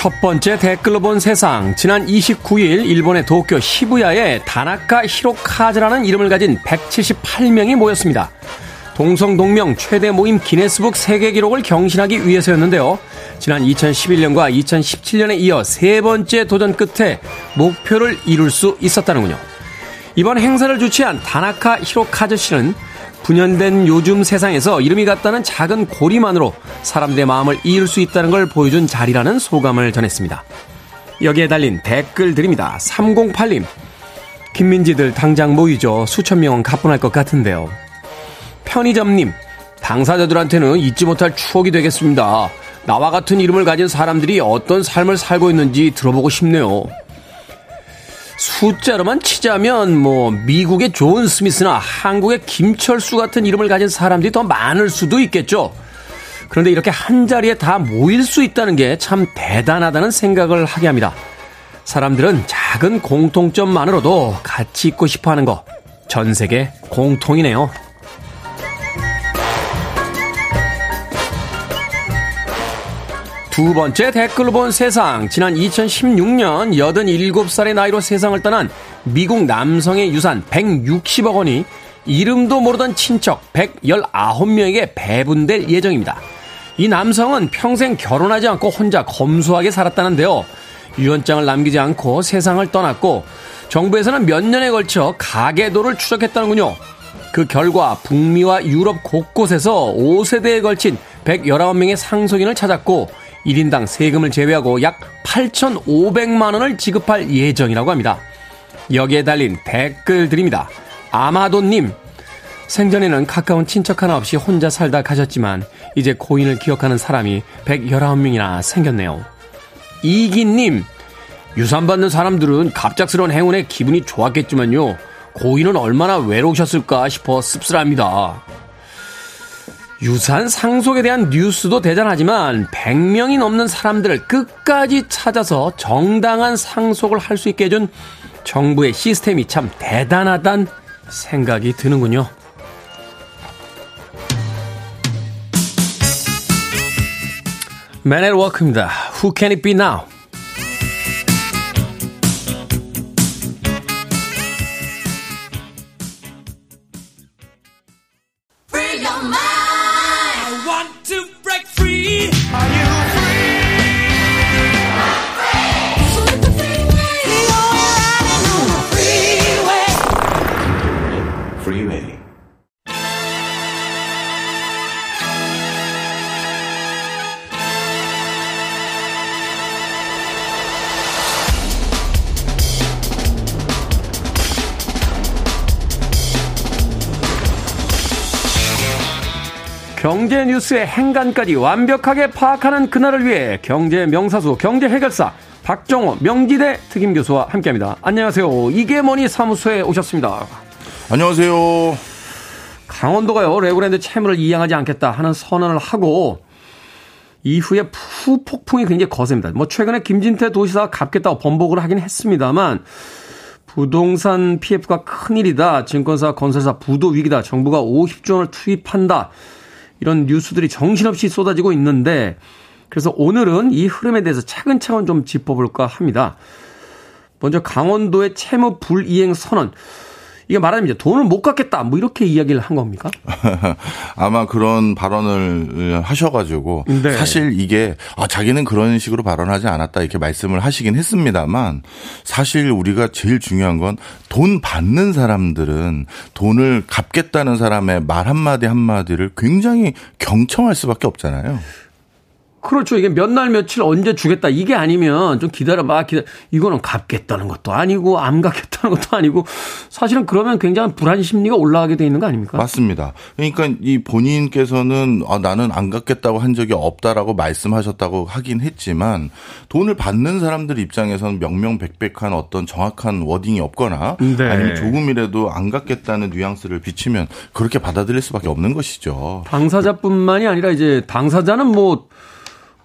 [SPEAKER 1] 첫 번째 댓글로 본 세상. 지난 29일 일본의 도쿄 시부야에 다나카 히로카즈라는 이름을 가진 178명이 모였습니다. 동성동명 최대 모임 기네스북 세계 기록을 경신하기 위해서였는데요. 지난 2011년과 2017년에 이어 세 번째 도전 끝에 목표를 이룰 수 있었다는군요. 이번 행사를 주최한 다나카 히로카즈 씨는 분연된 요즘 세상에서 이름이 같다는 작은 고리만으로 사람들의 마음을 이을 수 있다는 걸 보여준 자리라는 소감을 전했습니다. 여기에 달린 댓글들입니다. 308님. 김민지들 당장 모이죠. 수천 명은 가뿐할 것 같은데요. 편의점님. 당사자들한테는 잊지 못할 추억이 되겠습니다. 나와 같은 이름을 가진 사람들이 어떤 삶을 살고 있는지 들어보고 싶네요. 숫자로만 치자면 뭐 미국의 존 스미스나 한국의 김철수 같은 이름을 가진 사람들이 더 많을 수도 있겠죠. 그런데 이렇게 한 자리에 다 모일 수 있다는 게 참 대단하다는 생각을 하게 합니다. 사람들은 작은 공통점만으로도 같이 있고 싶어 하는 거 전 세계 공통이네요. 두 번째 댓글로 본 세상. 지난 2016년 87살의 나이로 세상을 떠난 미국 남성의 유산 160억 원이 이름도 모르던 친척 119명에게 배분될 예정입니다. 이 남성은 평생 결혼하지 않고 혼자 검소하게 살았다는데요. 유언장을 남기지 않고 세상을 떠났고 정부에서는 몇 년에 걸쳐 가계도를 추적했다는군요. 그 결과 북미와 유럽 곳곳에서 5세대에 걸친 119명의 상속인을 찾았고 1인당 세금을 제외하고 약 8,500만 원을 지급할 예정이라고 합니다. 여기에 달린 댓글들입니다. 아마도님, 생전에는 가까운 친척 하나 없이 혼자 살다 가셨지만 이제 고인을 기억하는 사람이 119명이나 생겼네요. 이기님, 유산받는 사람들은 갑작스러운 행운에 기분이 좋았겠지만요. 고인은 얼마나 외로우셨을까 싶어 씁쓸합니다. 유산 상속에 대한 뉴스도 대단하지만 100명이 넘는 사람들을 끝까지 찾아서 정당한 상속을 할 수 있게 해준 정부의 시스템이 참 대단하단 생각이 드는군요. Man at Work입니다. Who can it be now? 경제 뉴스의 행간까지 완벽하게 파악하는 그날을 위해 경제 명사수 경제 해결사 박정호 명지대 특임 교수와 함께합니다. 안녕하세요. 이게 뭐니 사무소에 오셨습니다.
[SPEAKER 8] 안녕하세요.
[SPEAKER 1] 강원도가요 레고랜드 채무를 이양하지 않겠다 하는 선언을 하고 이후에 후폭풍이 굉장히 거셉니다. 뭐 최근에 김진태 도시사가 갚겠다고 번복을 하긴 했습니다만 부동산 PF가 큰일이다. 증권사, 건설사 부도 위기다. 정부가 50조 원을 투입한다. 이런 뉴스들이 정신없이 쏟아지고 있는데 그래서 오늘은 이 흐름에 대해서 차근차근 좀 짚어볼까 합니다. 먼저 강원도의 채무 불이행 선언. 이게 말하자면 이제 돈을 못 갚겠다. 뭐 이렇게 이야기를 한 겁니까?
[SPEAKER 8] 아마 그런 발언을 하셔가지고
[SPEAKER 1] 네.
[SPEAKER 8] 사실 이게 아, 자기는 그런 식으로 발언하지 않았다 이렇게 말씀을 하시긴 했습니다만 사실 우리가 제일 중요한 건 돈 받는 사람들은 돈을 갚겠다는 사람의 말 한마디 한마디를 굉장히 경청할 수밖에 없잖아요.
[SPEAKER 1] 그렇죠. 이게 몇 날 며칠 언제 주겠다. 이게 아니면 좀 기다려봐. 기다 이거는 갚겠다는 것도 아니고 안 갚겠다는 것도 아니고 사실은 그러면 굉장한 불안 심리가 올라가게 돼 있는 거 아닙니까?
[SPEAKER 8] 맞습니다. 그러니까 이 본인께서는 아, 나는 안 갚겠다고 한 적이 없다라고 말씀하셨다고 하긴 했지만 돈을 받는 사람들 입장에서는 명명백백한 어떤 정확한 워딩이 없거나
[SPEAKER 1] 네.
[SPEAKER 8] 아니면 조금이라도 안 갚겠다는 뉘앙스를 비치면 그렇게 받아들일 수밖에 없는 것이죠.
[SPEAKER 1] 당사자뿐만이 아니라 이제 당사자는 뭐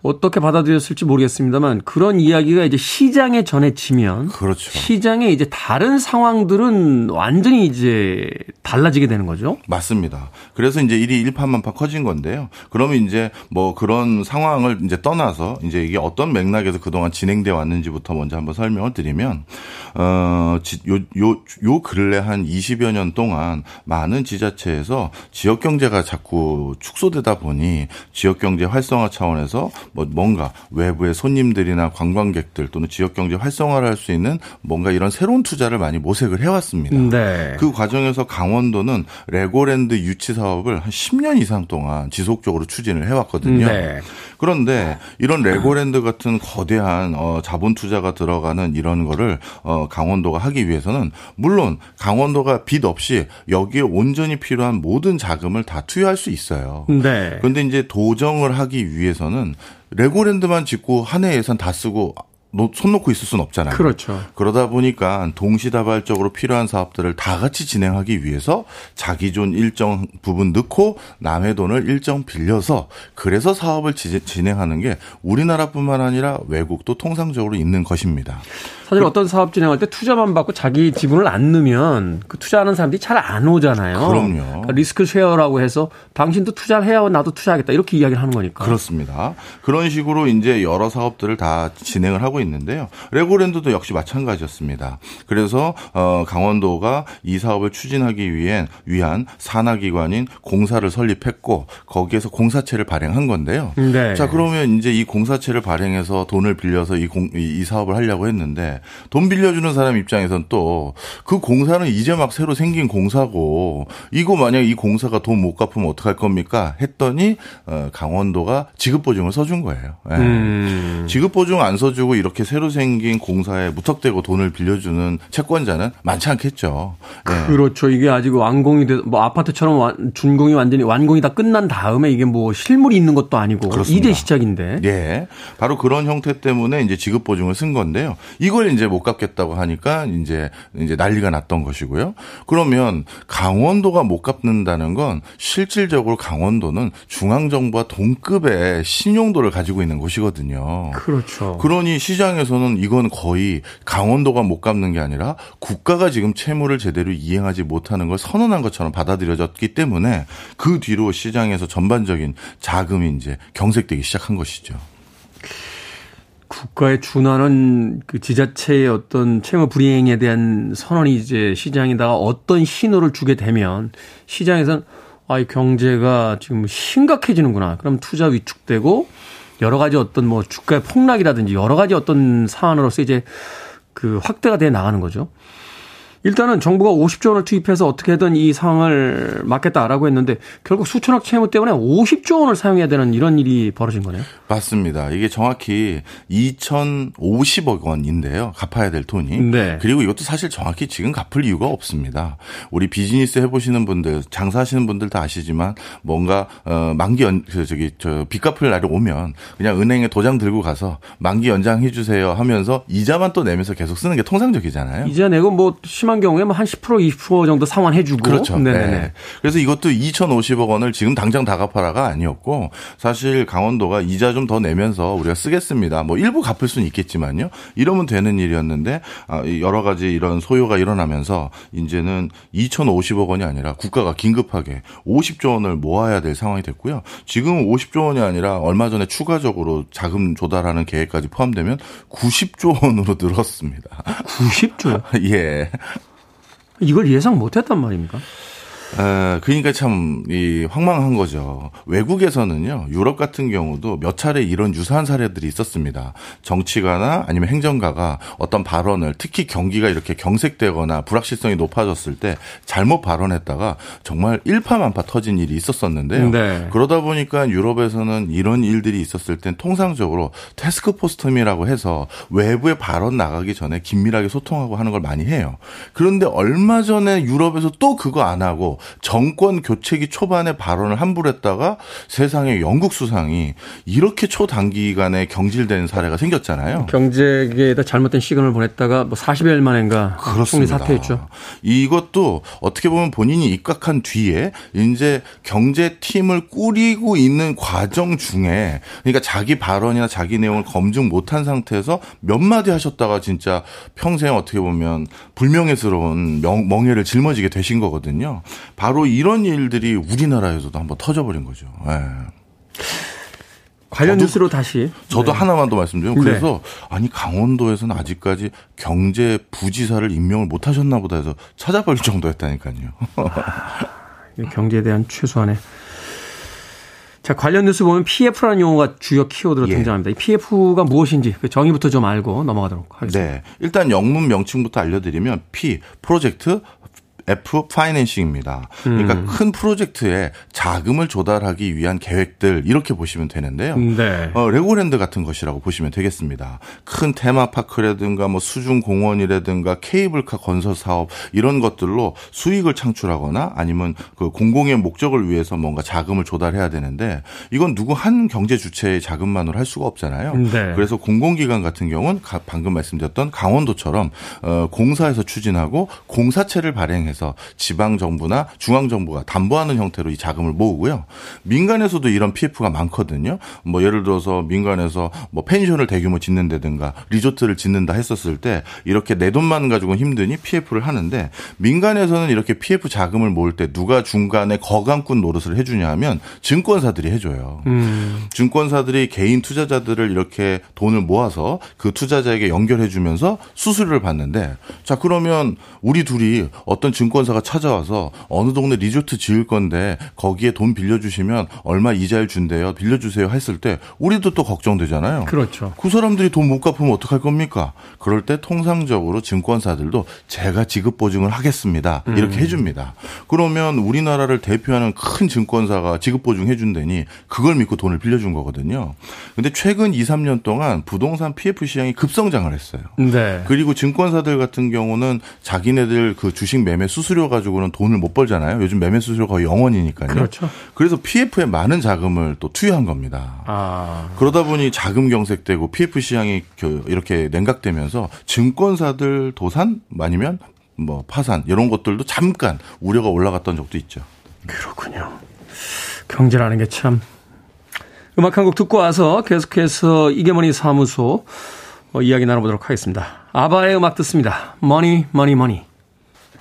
[SPEAKER 1] 어떻게 받아들였을지 모르겠습니다만 그런 이야기가 이제 시장에 전해지면
[SPEAKER 8] 그렇죠.
[SPEAKER 1] 시장에 이제 다른 상황들은 완전히 이제 달라지게 되는 거죠.
[SPEAKER 8] 맞습니다. 그래서 이제 일이 일파만파 커진 건데요. 그러면 이제 뭐 그런 상황을 이제 떠나서 이제 이게 어떤 맥락에서 그동안 진행돼 왔는지부터 먼저 한번 설명을 드리면 어요요요 요 근래 한 20여 년 동안 많은 지자체에서 지역 경제가 자꾸 축소되다 보니 지역 경제 활성화 차원에서 뭐 뭔가 외부의 손님들이나 관광객들 또는 지역 경제 활성화를 할 수 있는 뭔가 이런 새로운 투자를 많이 모색을 해왔습니다.
[SPEAKER 1] 네.
[SPEAKER 8] 그 과정에서 강원도는 레고랜드 유치 사업을 한 10년 이상 동안 지속적으로 추진을 해왔거든요.
[SPEAKER 1] 네.
[SPEAKER 8] 그런데 이런 레고랜드 같은 거대한 어, 자본 투자가 들어가는 이런 거를 어, 강원도가 하기 위해서는 물론 강원도가 빚 없이 여기에 온전히 필요한 모든 자금을 다 투여할 수 있어요.
[SPEAKER 1] 네.
[SPEAKER 8] 그런데 이제 도정을 하기 위해서는 레고랜드만 짓고 한 해 예산 다 쓰고 놓- 손 놓고 있을 수는 없잖아요.
[SPEAKER 1] 그렇죠.
[SPEAKER 8] 그러다 보니까 동시다발적으로 필요한 사업들을 다 같이 진행하기 위해서 자기 돈 일정 부분 넣고 남의 돈을 일정 빌려서 그래서 사업을 지- 진행하는 게 우리나라뿐만 아니라 외국도 통상적으로 있는 것입니다.
[SPEAKER 1] 사실 어떤 사업 진행할 때 투자만 받고 자기 지분을 안 넣으면 그 투자하는 사람들이 잘 안 오잖아요.
[SPEAKER 8] 그럼요.
[SPEAKER 1] 그러니까 리스크 쉐어라고 해서 당신도 투자를 해야 나도 투자하겠다 이렇게 이야기를 하는 거니까.
[SPEAKER 8] 그렇습니다. 그런 식으로 이제 여러 사업들을 다 진행을 하고 있는데요. 레고랜드도 역시 마찬가지였습니다. 그래서 어 강원도가 이 사업을 추진하기 위한 위한 산하기관인 공사를 설립했고 거기에서 공사체를 발행한 건데요.
[SPEAKER 1] 네.
[SPEAKER 8] 자 그러면 이제 이 공사체를 발행해서 돈을 빌려서 이, 공, 이, 이 사업을 하려고 했는데 돈 빌려주는 사람 입장에선 또 그 공사는 이제 막 새로 생긴 공사고 이거 만약 이 공사가 돈 못 갚으면 어떡할 겁니까? 했더니 어, 강원도가 지급 보증을 써준 거예요. 예.
[SPEAKER 1] 음.
[SPEAKER 8] 지급 보증 안 써주고 이렇게 새로 생긴 공사에 무턱대고 돈을 빌려주는 채권자는 많지 않겠죠. 예.
[SPEAKER 1] 그렇죠. 이게 아직 완공이 돼, 뭐 아파트처럼 완- 준공이 완전히 완공이 다 끝난 다음에 이게 뭐 실물이 있는 것도 아니고
[SPEAKER 8] 그렇습니다.
[SPEAKER 1] 이제 시작인데.
[SPEAKER 8] 예. 바로 그런 형태 때문에 이제 지급 보증을 쓴 건데요. 이걸 이제 못 갚겠다고 하니까 이제 이제 난리가 났던 것이고요. 그러면 강원도가 못 갚는다는 건 실질적으로 강원도는 중앙 정부와 동급의 신용도를 가지고 있는 곳이거든요.
[SPEAKER 1] 그렇죠.
[SPEAKER 8] 그러니 시장에서는 이건 거의 강원도가 못 갚는 게 아니라 국가가 지금 채무를 제대로 이행하지 못하는 걸 선언한 것처럼 받아들여졌기 때문에 그 뒤로 시장에서 전반적인 자금이 이제 경색되기 시작한 것이죠.
[SPEAKER 1] 국가에 준하는 그 지자체의 어떤 채무 불이행에 대한 선언이 이제 시장에다가 어떤 신호를 주게 되면 시장에선 아, 이 경제가 지금 심각해지는구나. 그럼 투자 위축되고 여러 가지 어떤 뭐 주가의 폭락이라든지 여러 가지 어떤 사안으로서 이제 그 확대가 돼 나가는 거죠. 일단은 정부가 50조 원을 투입해서 어떻게든 이 상황을 막겠다라고 했는데 결국 수천억 채무 때문에 50조 원을 사용해야 되는 이런 일이 벌어진 거네요.
[SPEAKER 8] 맞습니다. 이게 정확히 2,050억 원인데요. 갚아야 될 돈이.
[SPEAKER 1] 네.
[SPEAKER 8] 그리고 이것도 사실 정확히 지금 갚을 이유가 없습니다. 우리 비즈니스 해보시는 분들, 장사하시는 분들 다 아시지만 뭔가 어 만기 연, 그 저기 저 빚 갚을 날이 오면 그냥 은행에 도장 들고 가서 만기 연장해 주세요 하면서 이자만 또 내면서 계속 쓰는 게 통상적이잖아요.
[SPEAKER 1] 이자 내고 뭐 심한 경우에 뭐 한 10% 20% 정도 상환해주고
[SPEAKER 8] 그렇죠.
[SPEAKER 1] 네네네.
[SPEAKER 8] 네. 그래서 이것도 2,050억 원을 지금 당장 다 갚아라가 아니었고 사실 강원도가 이자 좀 더 내면서 우리가 쓰겠습니다. 뭐 일부 갚을 수는 있겠지만요. 이러면 되는 일이었는데 아, 이 여러 가지 이런 소요가 일어나면서 이제는 2,050억 원이 아니라 국가가 긴급하게 50조 원을 모아야 될 상황이 됐고요. 지금 50조 원이 아니라 얼마 전에 추가적으로 자금 조달하는 계획까지 포함되면 90조 원으로 늘었습니다.
[SPEAKER 1] 90조요.
[SPEAKER 8] 예.
[SPEAKER 1] 이걸 예상 못했단 말입니까?
[SPEAKER 8] 아, 그러니까 참, 이, 황망한 거죠. 외국에서는요, 유럽 같은 경우도 몇 차례 이런 유사한 사례들이 있었습니다. 정치가나 아니면 행정가가 어떤 발언을 특히 경기가 이렇게 경색되거나 불확실성이 높아졌을 때 잘못 발언했다가 정말 일파만파 터진 일이 있었었는데요.
[SPEAKER 1] 네.
[SPEAKER 8] 그러다 보니까 유럽에서는 이런 일들이 있었을 땐 통상적으로 테스크포스텀이라고 해서 외부에 발언 나가기 전에 긴밀하게 소통하고 하는 걸 많이 해요. 그런데 얼마 전에 유럽에서 또 그거 안 하고 정권 교체기 초반에 발언을 함부로 했다가 세상에 영국 수상이 이렇게 초단기간에 경질된 사례가 생겼잖아요.
[SPEAKER 1] 경제계에다 잘못된 시간을 보냈다가 뭐 40일 만인가 총리. 사퇴했죠.
[SPEAKER 8] 이것도 어떻게 보면 본인이 입각한 뒤에 이제 경제팀을 꾸리고 있는 과정 중에 그러니까 자기 발언이나 자기 내용을 검증 못한 상태에서 몇 마디 하셨다가 진짜 평생 어떻게 보면 불명예스러운 명, 멍해를 짊어지게 되신 거거든요. 바로 이런 일들이 우리나라에서도 한번 터져버린 거죠. 예.
[SPEAKER 1] 관련
[SPEAKER 8] 저도-
[SPEAKER 1] 뉴스로 다시
[SPEAKER 8] 저도
[SPEAKER 1] 네.
[SPEAKER 8] 하나만 더 말씀드리면 그래서 아니 강원도에서는 아직까지 경제 부지사를 임명을 못 하셨나 보다 해서 찾아볼 정도였다니까요.
[SPEAKER 1] 경제에 대한 최소한의 자 관련 뉴스 보면 PF라는 용어가 주요 키워드로
[SPEAKER 8] 예.
[SPEAKER 1] 등장합니다. 이 PF가 무엇인지 그 정의부터 좀 알고 넘어가도록 하겠습니다.
[SPEAKER 8] 네. 일단 영문 명칭부터 알려드리면 P 프로젝트 F 파이낸싱입니다. 그러니까
[SPEAKER 1] 음.
[SPEAKER 8] 큰 프로젝트에 자금을 조달하기 위한 계획들 이렇게 보시면 되는데요.
[SPEAKER 1] 네.
[SPEAKER 8] 어, 레고랜드 같은 것이라고 보시면 되겠습니다. 큰 테마파크라든가 뭐 수중 공원이라든가 케이블카 건설 사업 이런 것들로 수익을 창출하거나 아니면 그 공공의 목적을 위해서 뭔가 자금을 조달해야 되는데 이건 누구 한 경제 주체의 자금만으로 할 수가 없잖아요.
[SPEAKER 1] 네.
[SPEAKER 8] 그래서 공공기관 같은 경우는 가- 방금 말씀드렸던 강원도처럼 어, 공사에서 추진하고 공사체를 발행해서 지방 정부나 중앙 정부가 담보하는 형태로 이 자금을 모으고요. 민간에서도 이런 PF가 많거든요. 뭐 예를 들어서 민간에서 뭐 펜션을 대규모 짓는다든가 리조트를 짓는다 했었을 때 이렇게 내 돈만 가지고는 힘드니 PF를 하는데 민간에서는 이렇게 PF 자금을 모을 때 누가 중간에 거강꾼 노릇을 해주냐 하면 증권사들이 해줘요.
[SPEAKER 1] 음.
[SPEAKER 8] 증권사들이 개인 투자자들을 이렇게 돈을 모아서 그 투자자에게 연결해 주면서 수수료를 받는데 자 그러면 우리 둘이 어떤 증권사가 찾아와서 어느 동네 리조트 지을 건데 거기에 돈 빌려주시면 얼마 이자를 준대요. 빌려주세요 했을 때 우리도 또 걱정되잖아요.
[SPEAKER 1] 그렇죠.
[SPEAKER 8] 그 사람들이 돈 못 갚으면 어떡할 겁니까? 그럴 때 통상적으로 증권사들도 제가 지급 보증을 하겠습니다. 이렇게 해줍니다. 그러면 우리나라를 대표하는 큰 증권사가 지급 보증 해준다니 그걸 믿고 돈을 빌려준 거거든요. 근데 최근 2, 3년 동안 부동산 PF 시장이 급성장을 했어요.
[SPEAKER 1] 네.
[SPEAKER 8] 그리고 증권사들 같은 경우는 자기네들 그 주식 매매 수수료 가지고는 돈을 못 벌잖아요. 요즘 매매 수수료 거의 0원이니까요.
[SPEAKER 1] 그렇죠.
[SPEAKER 8] 그래서 PF에 많은 자금을 또 투여한 겁니다.
[SPEAKER 1] 아.
[SPEAKER 8] 그러다 보니 자금 경색되고 PF 시장이 그 이렇게 냉각되면서 증권사들 도산 아니면 뭐 파산 이런 것들도 잠깐 우려가 올라갔던 적도 있죠.
[SPEAKER 1] 그렇군요. 경제라는 게 참. 음악 한 곡 듣고 와서 계속해서 이게머니 사무소 어, 이야기 나눠보도록 하겠습니다. 아바의 음악 듣습니다. Money, Money, Money.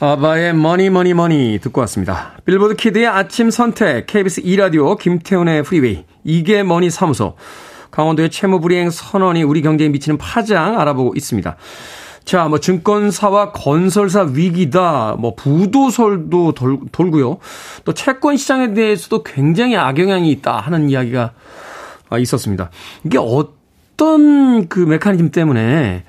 [SPEAKER 1] 아바의 Money, Money, Money 듣고 왔습니다. 빌보드 키드의 아침 선택, KBS 2라디오, 김태훈의 프리웨이, 이게 머니 사무소, 강원도의 채무 불이행 선언이 우리 경제에 미치는 파장 알아보고 있습니다. 자, 뭐 증권사와 건설사 위기다. 뭐 부도설도 돌, 돌고요. 또 채권 시장에 대해서도 굉장히 악영향이 있다 하는 이야기가 아, 있었습니다. 이게 어떤 그 메커니즘 때문에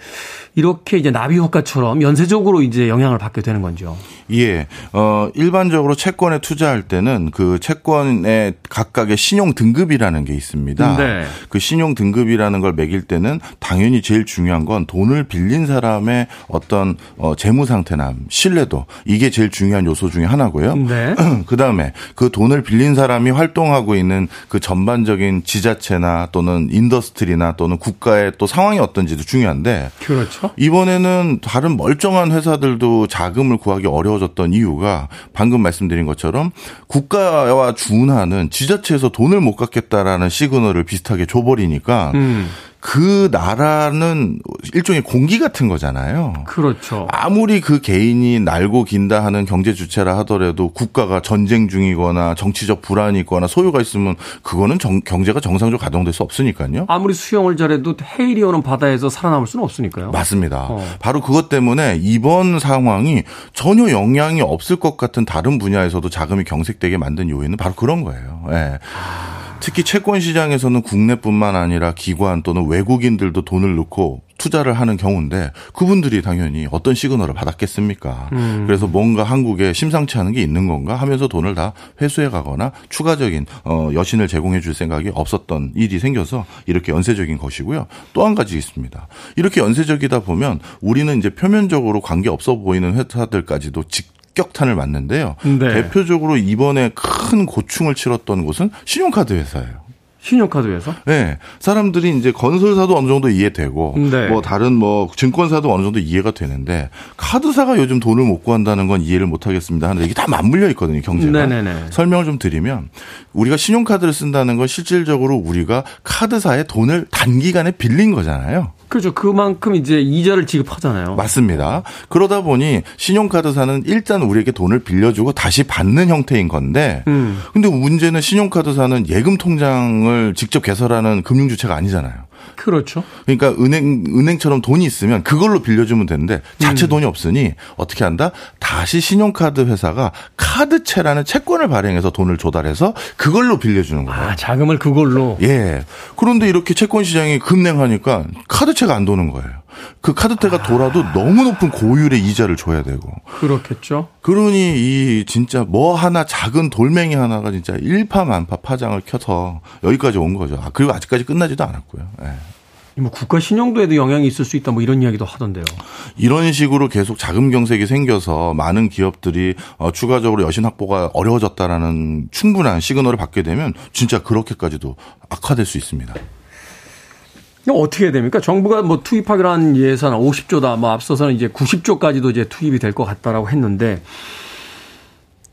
[SPEAKER 1] 이렇게 이제 나비 효과처럼 연쇄적으로 이제 영향을 받게 되는 건죠.
[SPEAKER 8] 예. 어, 일반적으로 채권에 투자할 때는 그 채권의 각각의 신용 등급이라는 게 있습니다.
[SPEAKER 1] 네.
[SPEAKER 8] 그 신용 등급이라는 걸 매길 때는 당연히 제일 중요한 건 돈을 빌린 사람의 어떤 어, 재무 상태나 신뢰도 이게 제일 중요한 요소 중에 하나고요.
[SPEAKER 1] 네.
[SPEAKER 8] 그 다음에 그 돈을 빌린 사람이 활동하고 있는 그 전반적인 지자체나 또는 industry나 또는 국가의 또 상황이 어떤지도 중요한데
[SPEAKER 1] 그렇죠.
[SPEAKER 8] 이번에는 다른 멀쩡한 회사들도 자금을 구하기 어려워졌던 이유가 방금 말씀드린 것처럼 국가와 준하는 지자체에서 돈을 못 갚겠다라는 시그널을 비슷하게 줘버리니까
[SPEAKER 1] 음.
[SPEAKER 8] 그 나라는 일종의 공기 같은 거잖아요.
[SPEAKER 1] 그렇죠.
[SPEAKER 8] 아무리 그 개인이 날고 긴다 하는 경제 주체라 하더라도 국가가 전쟁 중이거나 정치적 불안이 있거나 소요가 있으면 그거는 정- 경제가 정상적으로 가동될 수 없으니까요.
[SPEAKER 1] 아무리 수영을 잘해도 해일이 오는 바다에서 살아남을 수는 없으니까요.
[SPEAKER 8] 맞습니다.
[SPEAKER 1] 어.
[SPEAKER 8] 바로 그것 때문에 이번 상황이 전혀 영향이 없을 것 같은 다른 분야에서도 자금이 경색되게 만든 요인은 바로 그런 거예요. 예. 특히 채권 시장에서는 국내뿐만 아니라 기관 또는 외국인들도 돈을 넣고 투자를 하는 경우인데 그분들이 당연히 어떤 시그널을 받았겠습니까? 그래서 뭔가 한국에 심상치 않은 게 있는 건가 하면서 돈을 다 회수해 가거나 추가적인 어, 여신을 제공해 줄 생각이 없었던 일이 생겨서 이렇게 연쇄적인 것이고요. 또 한 가지 있습니다. 이렇게 연쇄적이다 보면 우리는 이제 표면적으로 관계 없어 보이는 회사들까지도 직 격탄을 맞는데요.
[SPEAKER 1] 네.
[SPEAKER 8] 대표적으로 이번에 큰 고충을 치렀던 곳은 신용카드 회사예요.
[SPEAKER 1] 신용카드에서.
[SPEAKER 8] 네. 사람들이 이제 건설사도 어느 정도 이해되고
[SPEAKER 1] 네.
[SPEAKER 8] 뭐 다른 뭐 증권사도 어느 정도 이해가 되는데 카드사가 요즘 돈을 못 구한다는 건 이해를 못 하겠습니다. 하는데 이게 다 맞물려 있거든요, 경제가.
[SPEAKER 1] 네네네.
[SPEAKER 8] 설명을 좀 드리면 우리가 신용카드를 쓴다는 건 실질적으로 우리가 카드사에 돈을 단기간에 빌린 거잖아요.
[SPEAKER 1] 그렇죠. 그만큼 이제 이자를 지급하잖아요.
[SPEAKER 8] 맞습니다. 그러다 보니 신용카드사는 일단 우리에게 돈을 빌려주고 다시 받는 형태인 건데,
[SPEAKER 1] 음.
[SPEAKER 8] 근데 문제는 신용카드사는 예금 통장을 직접 개설하는 금융주체가 아니잖아요.
[SPEAKER 1] 그렇죠.
[SPEAKER 8] 그러니까 은행 은행처럼 돈이 있으면 그걸로 빌려주면 되는데 자체 돈이 없으니 어떻게 한다? 다시 신용카드 회사가 카드채라는 채권을 발행해서 돈을 조달해서 그걸로 빌려주는 거예요.
[SPEAKER 1] 아, 자금을 그걸로.
[SPEAKER 8] 예. 그런데 이렇게 채권 시장이 급냉하니까 카드채가 안 도는 거예요. 그 카드채가 돌아도 너무 높은 고율의 이자를 줘야 되고.
[SPEAKER 1] 그렇겠죠.
[SPEAKER 8] 그러니 이 진짜 뭐 하나 작은 돌멩이 하나가 진짜 일파만파 파장을 켜서 여기까지 온 거죠. 아, 그리고 아직까지 끝나지도 않았고요. 예.
[SPEAKER 1] 뭐 국가 신용도에도 영향이 있을 수 있다 뭐 이런 이야기도 하던데요.
[SPEAKER 8] 이런 식으로 계속 자금 경색이 생겨서 많은 기업들이 어, 추가적으로 여신 확보가 어려워졌다라는 충분한 시그널을 받게 되면 진짜 그렇게까지도 악화될 수 있습니다.
[SPEAKER 1] 어떻게 해야 됩니까? 정부가 뭐 투입하기로 한 예산 50조다. 뭐 앞서서는 이제 90조까지도 이제 투입이 될 것 같다라고 했는데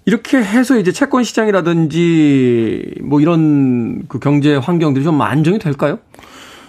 [SPEAKER 1] 이렇게 해서 이제 채권 시장이라든지 뭐 이런 그 경제 환경들이 좀 안정이 될까요?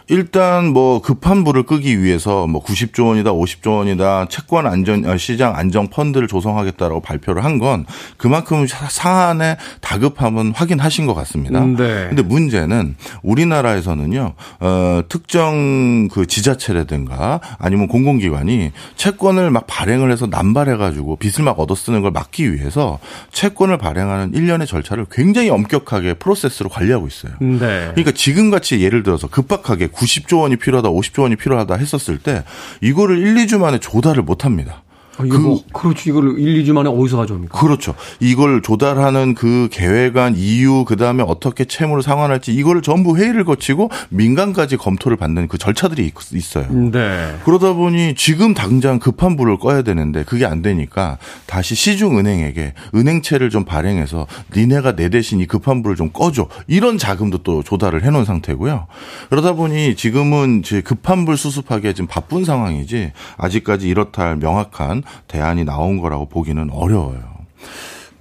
[SPEAKER 8] 일단 뭐 급한 불을 끄기 위해서 뭐 90조 원이다, 50조 원이다 채권 안전 어, 시장 안정 펀드를 조성하겠다라고 발표를 한 건 그만큼 사- 사안의 다급함은 확인하신 것 같습니다.
[SPEAKER 1] 음, 네.
[SPEAKER 8] 근데 문제는 우리나라에서는요, 어, 특정 그 지자체라든가 아니면 공공기관이 채권을 막 발행을 해서 남발해 가지고 빚을 막 얻어 쓰는 걸 막기 위해서 채권을 발행하는 일련의 절차를 굉장히 엄격하게 프로세스로 관리하고 있어요.
[SPEAKER 1] 네.
[SPEAKER 8] 그러니까 지금 같이 예를 들어서 급박하게 90조 원이 필요하다, 50조 원이 필요하다 했었을 때 이거를 1, 2주 만에 조달을 못 합니다.
[SPEAKER 1] 아, 이거 뭐, 그렇죠. 이걸 1, 2주 만에 어디서 가져옵니까?
[SPEAKER 8] 그렇죠. 이걸 조달하는 그 계획안 이유 그다음에 어떻게 채무를 상환할지 이거를 전부 회의를 거치고 민간까지 검토를 받는 그 절차들이 있- 있어요.
[SPEAKER 1] 네.
[SPEAKER 8] 그러다 보니 지금 당장 급한 불을 꺼야 되는데 그게 안 되니까 다시 시중 은행에게 은행채를 좀 발행해서 니네가 내 대신 이 급한 불을 좀 꺼줘 이런 자금도 또 조달을 해 놓은 상태고요. 그러다 보니 지금은 이제 급한 불 수습하기에 지금 바쁜 상황이지 아직까지 이렇다 할 명확한 대안이 나온 거라고 보기는 어려워요.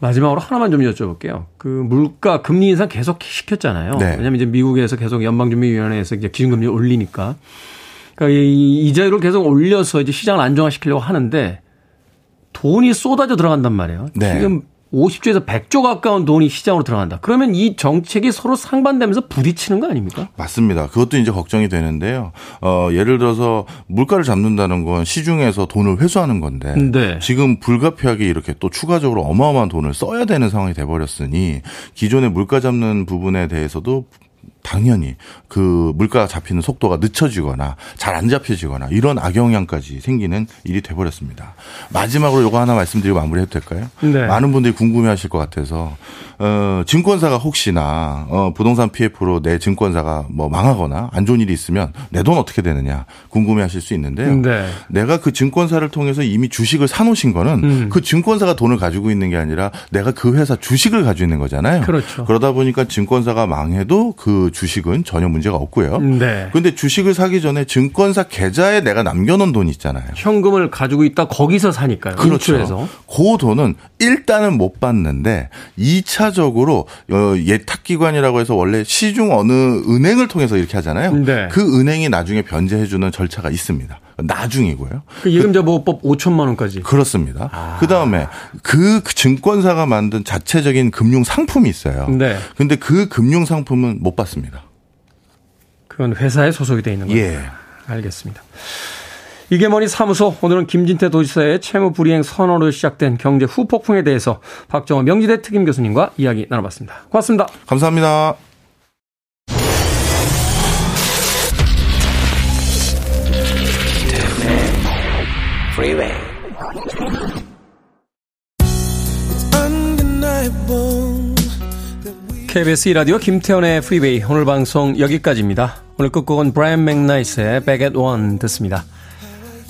[SPEAKER 1] 마지막으로 하나만 좀 여쭤볼게요. 그 물가 금리 인상 계속 시켰잖아요.
[SPEAKER 8] 네.
[SPEAKER 1] 왜냐하면 이제 미국에서 계속 연방준비위원회에서 이제 기준금리 를 올리니까. 그러니까 이 이자율을 계속 올려서 이제 시장을 안정화시키려고 하는데 돈이 쏟아져 들어간단 말이에요.
[SPEAKER 8] 네.
[SPEAKER 1] 지금 50조에서 100조 가까운 돈이 시장으로 들어간다. 그러면 이 정책이 서로 상반되면서 부딪히는 거 아닙니까?
[SPEAKER 8] 맞습니다. 그것도 이제 걱정이 되는데요. 어, 예를 들어서 물가를 잡는다는 건 시중에서 돈을 회수하는 건데
[SPEAKER 1] 네.
[SPEAKER 8] 지금 불가피하게 이렇게 또 추가적으로 어마어마한 돈을 써야 되는 상황이 돼 버렸으니 기존의 물가 잡는 부분에 대해서도 당연히 그 물가 잡히는 속도가 늦춰지거나 잘 안 잡혀지거나 이런 악영향까지 생기는 일이 돼버렸습니다. 마지막으로 요거 하나 말씀드리고 마무리해도 될까요?
[SPEAKER 1] 네.
[SPEAKER 8] 많은 분들이 궁금해하실 것 같아서 어, 증권사가 혹시나 어, 부동산 PF로 내 증권사가 뭐 망하거나 안 좋은 일이 있으면 내 돈 어떻게 되느냐 궁금해하실 수 있는데요.
[SPEAKER 1] 네.
[SPEAKER 8] 내가 그 증권사를 통해서 이미 주식을 사놓으신 거는
[SPEAKER 1] 음.
[SPEAKER 8] 그 증권사가 돈을 가지고 있는 게 아니라 내가 그 회사 주식을 가지고 있는 거잖아요.
[SPEAKER 1] 그렇죠.
[SPEAKER 8] 그러다 보니까 증권사가 망해도 그 주식은 전혀 문제가 없고요.
[SPEAKER 1] 네.
[SPEAKER 8] 그런데 주식을 사기 전에 증권사 계좌에 내가 남겨놓은 돈 있잖아요.
[SPEAKER 1] 현금을 가지고 있다 거기서 사니까요.
[SPEAKER 8] 그렇죠.
[SPEAKER 1] 인출해서.
[SPEAKER 8] 그 돈은 일단은 못 받는데 2차 적으로 어, 예탁기관이라고 해서 원래 시중 어느 은행을 통해서 이렇게 하잖아요.
[SPEAKER 1] 네.
[SPEAKER 8] 그 은행이 나중에 변제해주는 절차가 있습니다. 나중이고요.
[SPEAKER 1] 그 예금자 보호법 5천만 원까지.
[SPEAKER 8] 그렇습니다.
[SPEAKER 1] 아.
[SPEAKER 8] 그 다음에 그 증권사가 만든 자체적인 금융 상품이 있어요.
[SPEAKER 1] 네.
[SPEAKER 8] 근데 그 금융 상품은 못 받습니다.
[SPEAKER 1] 그건 회사에 소속이 돼 있는 거예요.
[SPEAKER 8] 예.
[SPEAKER 1] 알겠습니다. 이게 뭐니 사무소 오늘은 김진태 도지사의 채무 불이행 선언으로 시작된 경제 후폭풍에 대해서 박정호 명지대 특임 교수님과 이야기 나눠봤습니다. 고맙습니다.
[SPEAKER 8] 감사합니다.
[SPEAKER 1] KBS 이라디오 김태훈의 프리웨이 오늘 방송 여기까지입니다. 오늘 끝곡은 브라이언 맥나이트의 Back at One 듣습니다.